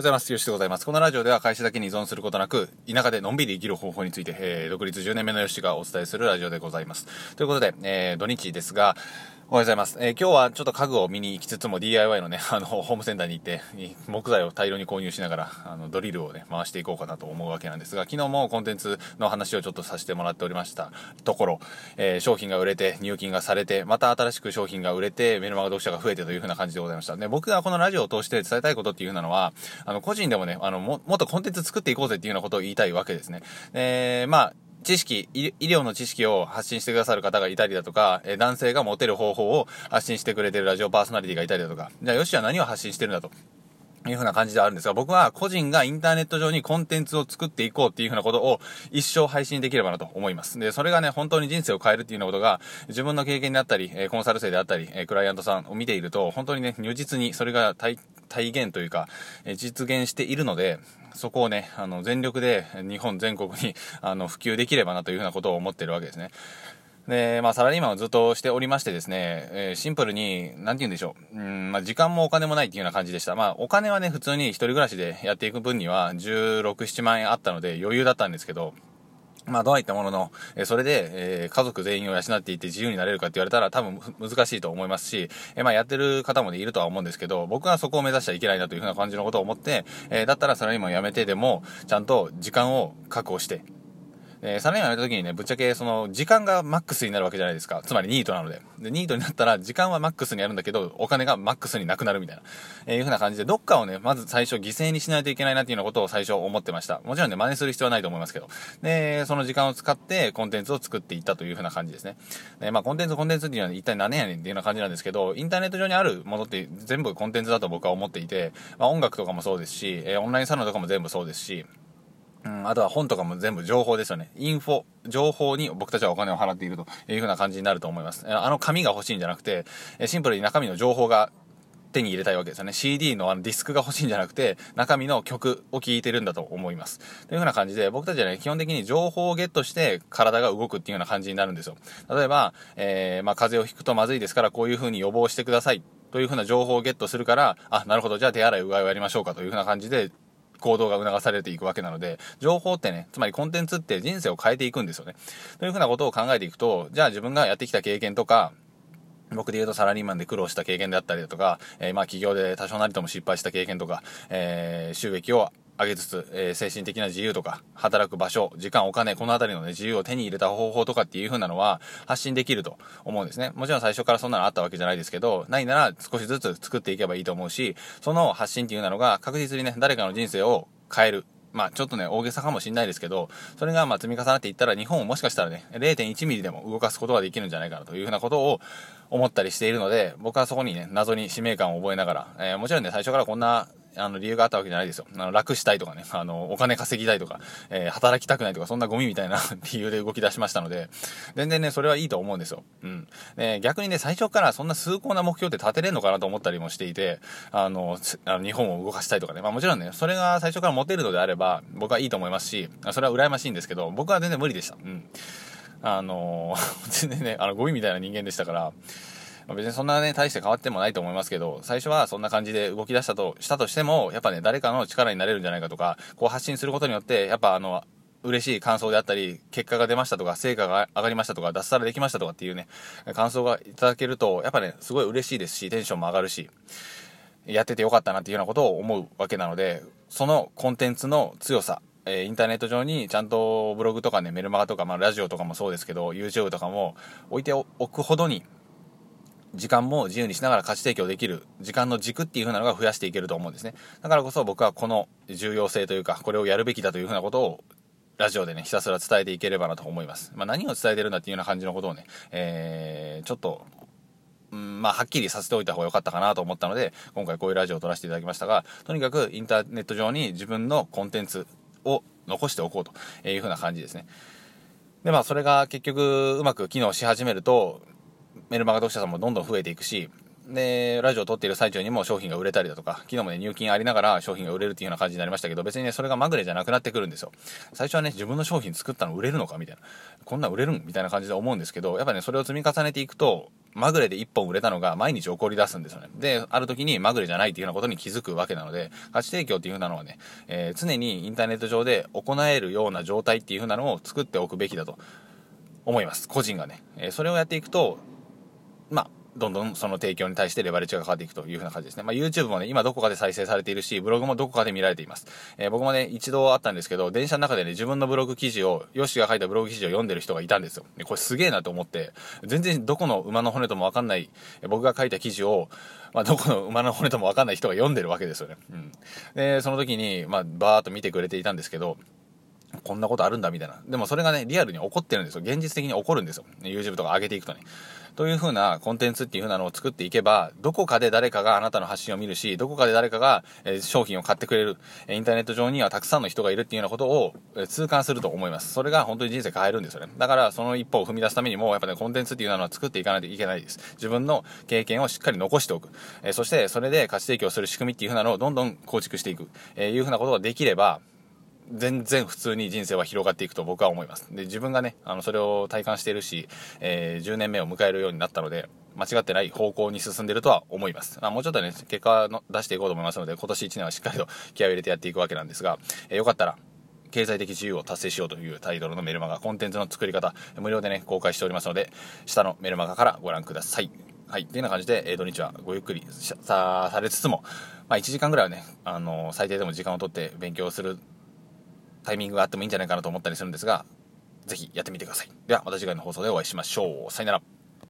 ございます。よしでございます。このラジオでは会社だけに依存することなく、田舎でのんびり生きる方法について、えー、独立10年目のよしがお伝えするラジオでございます。ということで、えー、土日ですが、おはようございます。えー、今日はちょっと家具を見に行きつつも DIY のね、あの、ホームセンターに行って、木材を大量に購入しながら、あの、ドリルをね、回していこうかなと思うわけなんですが、昨日もコンテンツの話をちょっとさせてもらっておりましたところ、えー、商品が売れて、入金がされて、また新しく商品が売れて、メルマガ読者が増えてという風な感じでございました。で、僕がこのラジオを通して伝えたいことっていうのは、あの、個人でもね、あの、も、もっとコンテンツ作っていこうぜっていうようなことを言いたいわけですね。えー、まあ、知識、医療の知識を発信してくださる方がいたりだとか、え男性がモテる方法を発信してくれてるラジオパーソナリティがいたりだとか、じゃあよしは何を発信してるんだと。いうふうな感じであるんですが、僕は個人がインターネット上にコンテンツを作っていこうっていうふうなことを一生配信できればなと思います。で、それがね、本当に人生を変えるっていうようなことが、自分の経験であったり、コンサル生であったり、クライアントさんを見ていると、本当にね、如実にそれが体、体現というか、え実現しているので、そこをね、あの、全力で日本全国に、あの、普及できればなというふうなことを思ってるわけですね。で、まあ、サラリーマンをずっとしておりましてですね、えー、シンプルに、なんて言うんでしょう。うん、まあ、時間もお金もないっていうような感じでした。まあ、お金はね、普通に一人暮らしでやっていく分には、16、7万円あったので余裕だったんですけど、まあ、どういったものの、えそれで、え、家族全員を養っていって自由になれるかって言われたら多分難しいと思いますし、え、まあ、やってる方も、いるとは思うんですけど、僕はそこを目指しちゃいけないなというふうな感じのことを思って、え、だったらサラリーマン辞めてでも、ちゃんと時間を確保して、えー、サラリーマンやめた時にね、ぶっちゃけその時間がマックスになるわけじゃないですか。つまりニートなので。で、ニートになったら時間はマックスにやるんだけど、お金がマックスになくなるみたいな、えー、いう風な感じで、どっかをね、まず最初犠牲にしないといけないなっていうようなことを最初思ってました。もちろんね、真似する必要はないと思いますけど。で、その時間を使ってコンテンツを作っていったという風な感じですね。で、まあコンテンツコンテンツっていうのは一体何やねんっていうような感じなんですけど、インターネット上にあるものって全部コンテンツだと僕は思っていて、まあ音楽とかもそうですし、えー、オンラインサロンとかも全部そうですし、うん、あとは本とかも全部情報ですよね。インフォ、情報に僕たちはお金を払っているという風な感じになると思います。あの紙が欲しいんじゃなくて、シンプルに中身の情報が手に入れたいわけですよね。CD のあのディスクが欲しいんじゃなくて、中身の曲を聴いてるんだと思います。という風な感じで、僕たちはね、基本的に情報をゲットして体が動くっていうような感じになるんですよ。例えば、えー、まあ、風邪をひくとまずいですから、こういう風に予防してください。という風な情報をゲットするから、あ、なるほど、じゃあ手洗いうがいをやりましょうかという風な感じで、行動が促されていくわけなので、情報ってね、つまりコンテンツって人生を変えていくんですよね。というふうなことを考えていくと、じゃあ自分がやってきた経験とか、僕で言うとサラリーマンで苦労した経験であったりだとか、えー、まあ企業で多少なりとも失敗した経験とか、えー、収益を上げつつ、えー、精神的な自由とか、働く場所、時間、お金、このあたりのね、自由を手に入れた方法とかっていう風なのは発信できると思うんですね。もちろん最初からそんなのあったわけじゃないですけど、ないなら少しずつ作っていけばいいと思うし、その発信っていうのが確実にね、誰かの人生を変える。まあちょっとね、大げさかもしんないですけど、それがまあ積み重なっていったら日本をもしかしたらね、0.1ミリでも動かすことができるんじゃないかなというふうなことを思ったりしているので、僕はそこにね、謎に使命感を覚えながら、えー、もちろんね、最初からこんなあの、理由があったわけじゃないですよ。あの、楽したいとかね、あの、お金稼ぎたいとか、えー、働きたくないとか、そんなゴミみたいな 理由で動き出しましたので、全然ね、それはいいと思うんですよ。うん。で、逆にね、最初からそんな崇高な目標って立てれるのかなと思ったりもしていて、あの、あの日本を動かしたいとかね、まあもちろんね、それが最初から持てるのであれば、僕はいいと思いますし、それは羨ましいんですけど、僕は全然無理でした。うん。あの、全然ね、あの、ゴミみたいな人間でしたから、まあ、別にそんなね、大して変わってもないと思いますけど、最初はそんな感じで動き出したと、したとしても、やっぱね、誰かの力になれるんじゃないかとか、こう発信することによって、やっぱあの、嬉しい感想であったり、結果が出ましたとか、成果が上がりましたとか、脱サラできましたとかっていうね、感想がいただけると、やっぱね、すごい嬉しいですし、テンションも上がるし、やっててよかったなっていうようなことを思うわけなので、そのコンテンツの強さ、えインターネット上にちゃんとブログとかね、メルマガとか、まあラジオとかもそうですけど、YouTube とかも置いておくほどに、時間も自由にしながら価値提供できる時間の軸っていう風なのが増やしていけると思うんですね。だからこそ僕はこの重要性というか、これをやるべきだという風なことをラジオでね、ひたすら伝えていければなと思います。まあ、何を伝えてるんだっていうような感じのことをね、えー、ちょっと、うん、まあ、はっきりさせておいた方が良かったかなと思ったので、今回こういうラジオを撮らせていただきましたが、とにかくインターネット上に自分のコンテンツを残しておこうという風な感じですね。で、まあ、それが結局うまく機能し始めると、メルマガ読者さんもどんどん増えていくし、で、ラジオを撮っている最中にも商品が売れたりだとか、昨日もね、入金ありながら商品が売れるっていうような感じになりましたけど、別にね、それがまぐれじゃなくなってくるんですよ。最初はね、自分の商品作ったの売れるのかみたいな。こんな売れるんみたいな感じで思うんですけど、やっぱね、それを積み重ねていくと、まぐれで1本売れたのが毎日起こり出すんですよね。で、ある時にまぐれじゃないっていうようなことに気づくわけなので、価値提供っていう風なのはね、えー、常にインターネット上で行えるような状態っていう風なのを作っておくべきだと思います。個人がね。えー、それをやっていくと、まあ、どんどんその提供に対してレバレッジが変わっていくというふうな感じですね。まあ、YouTube もね、今どこかで再生されているし、ブログもどこかで見られています。えー、僕もね、一度あったんですけど、電車の中でね、自分のブログ記事を、ヨッシーが書いたブログ記事を読んでる人がいたんですよ。これすげえなと思って、全然どこの馬の骨ともわかんない、僕が書いた記事を、まあ、どこの馬の骨ともわかんない人が読んでるわけですよね。うん。で、その時に、まあ、バーっと見てくれていたんですけど、こんなことあるんだみたいな。でもそれがね、リアルに起こってるんですよ。現実的に起こるんですよ。YouTube とか上げていくとね。という風なコンテンツっていう風なのを作っていけば、どこかで誰かがあなたの発信を見るし、どこかで誰かが、え商品を買ってくれる、インターネット上にはたくさんの人がいるっていうようなことを、え痛感すると思います。それが本当に人生変えるんですよね。だからその一歩を踏み出すためにも、やっぱね、コンテンツっていうのは作っていかないといけないです。自分の経験をしっかり残しておく。えそしてそれで価値提供する仕組みっていう風なのをどんどん構築していく。えいう風なことができれば、全然普通に人生は広がっていくと僕は思います。で、自分がね、あの、それを体感しているし、えー、10年目を迎えるようになったので、間違ってない方向に進んでるとは思います。まあ、もうちょっとね、結果の出していこうと思いますので、今年1年はしっかりと気合を入れてやっていくわけなんですが、えー、よかったら、経済的自由を達成しようというタイトルのメルマガ、コンテンツの作り方、無料でね、公開しておりますので、下のメルマガからご覧ください。はい。っていうような感じで、えー、土日はごゆっくりさされつつも、まあ、1時間ぐらいはね、あのー、最低でも時間をとって勉強するタイミングがあってもいいんじゃないかなと思ったりするんですが、ぜひやってみてください。では、また次回の放送でお会いしましょう。さよなら。